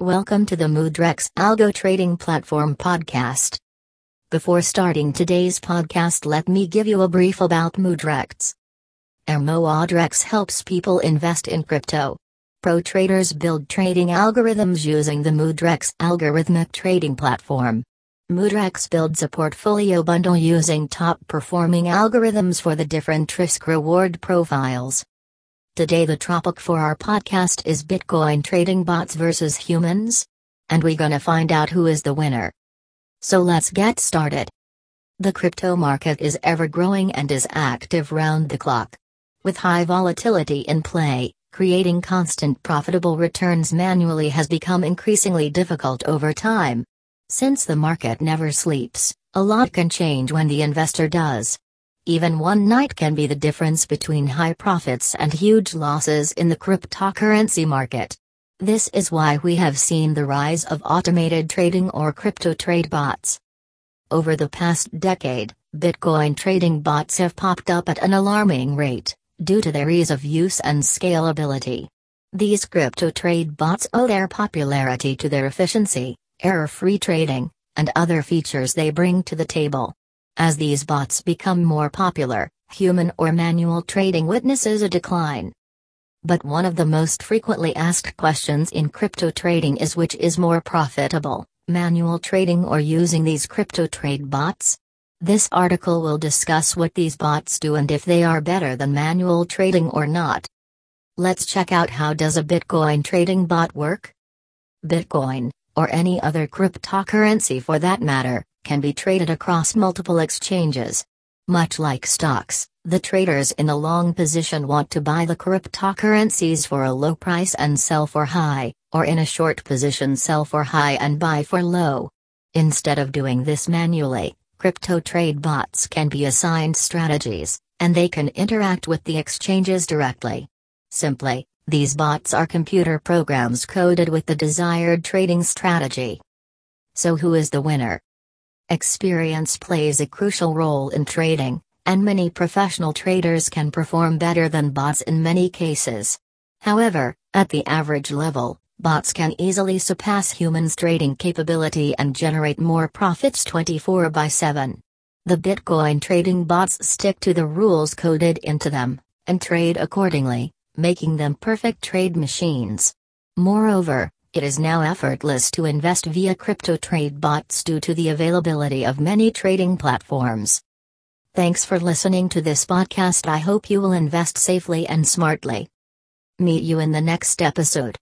Welcome to the Mudrex Algo Trading Platform podcast. Before starting today's podcast, let me give you a brief about Mudrex. Mudrex helps people invest in crypto. Pro traders build trading algorithms using the Mudrex algorithmic trading platform. Mudrex builds a portfolio bundle using top performing algorithms for the different risk reward profiles. Today, the topic for our podcast is Bitcoin trading bots versus humans. And we're gonna find out who is the winner. So let's get started. The crypto market is ever growing and is active round the clock. With high volatility in play, creating constant profitable returns manually has become increasingly difficult over time. Since the market never sleeps, a lot can change when the investor does. Even one night can be the difference between high profits and huge losses in the cryptocurrency market. This is why we have seen the rise of automated trading or crypto trade bots. Over the past decade, Bitcoin trading bots have popped up at an alarming rate, due to their ease of use and scalability. These crypto trade bots owe their popularity to their efficiency, error free trading, and other features they bring to the table. As these bots become more popular, human or manual trading witnesses a decline. But one of the most frequently asked questions in crypto trading is which is more profitable, manual trading or using these crypto trade bots? This article will discuss what these bots do and if they are better than manual trading or not. Let's check out how does a Bitcoin trading bot work? Bitcoin, or any other cryptocurrency for that matter, can be traded across multiple exchanges. Much like stocks, the traders in a long position want to buy the cryptocurrencies for a low price and sell for high, or in a short position sell for high and buy for low. Instead of doing this manually, crypto trade bots can be assigned strategies, and they can interact with the exchanges directly. Simply, these bots are computer programs coded with the desired trading strategy. So, who is the winner? Experience plays a crucial role in trading, and many professional traders can perform better than bots in many cases. However, at the average level, bots can easily surpass humans' trading capability and generate more profits 24 by 7. The Bitcoin trading bots stick to the rules coded into them, and trade accordingly, making them perfect trade machines. Moreover, it is now effortless to invest via crypto trade bots due to the availability of many trading platforms. Thanks for listening to this podcast. I hope you will invest safely and smartly. Meet you in the next episode.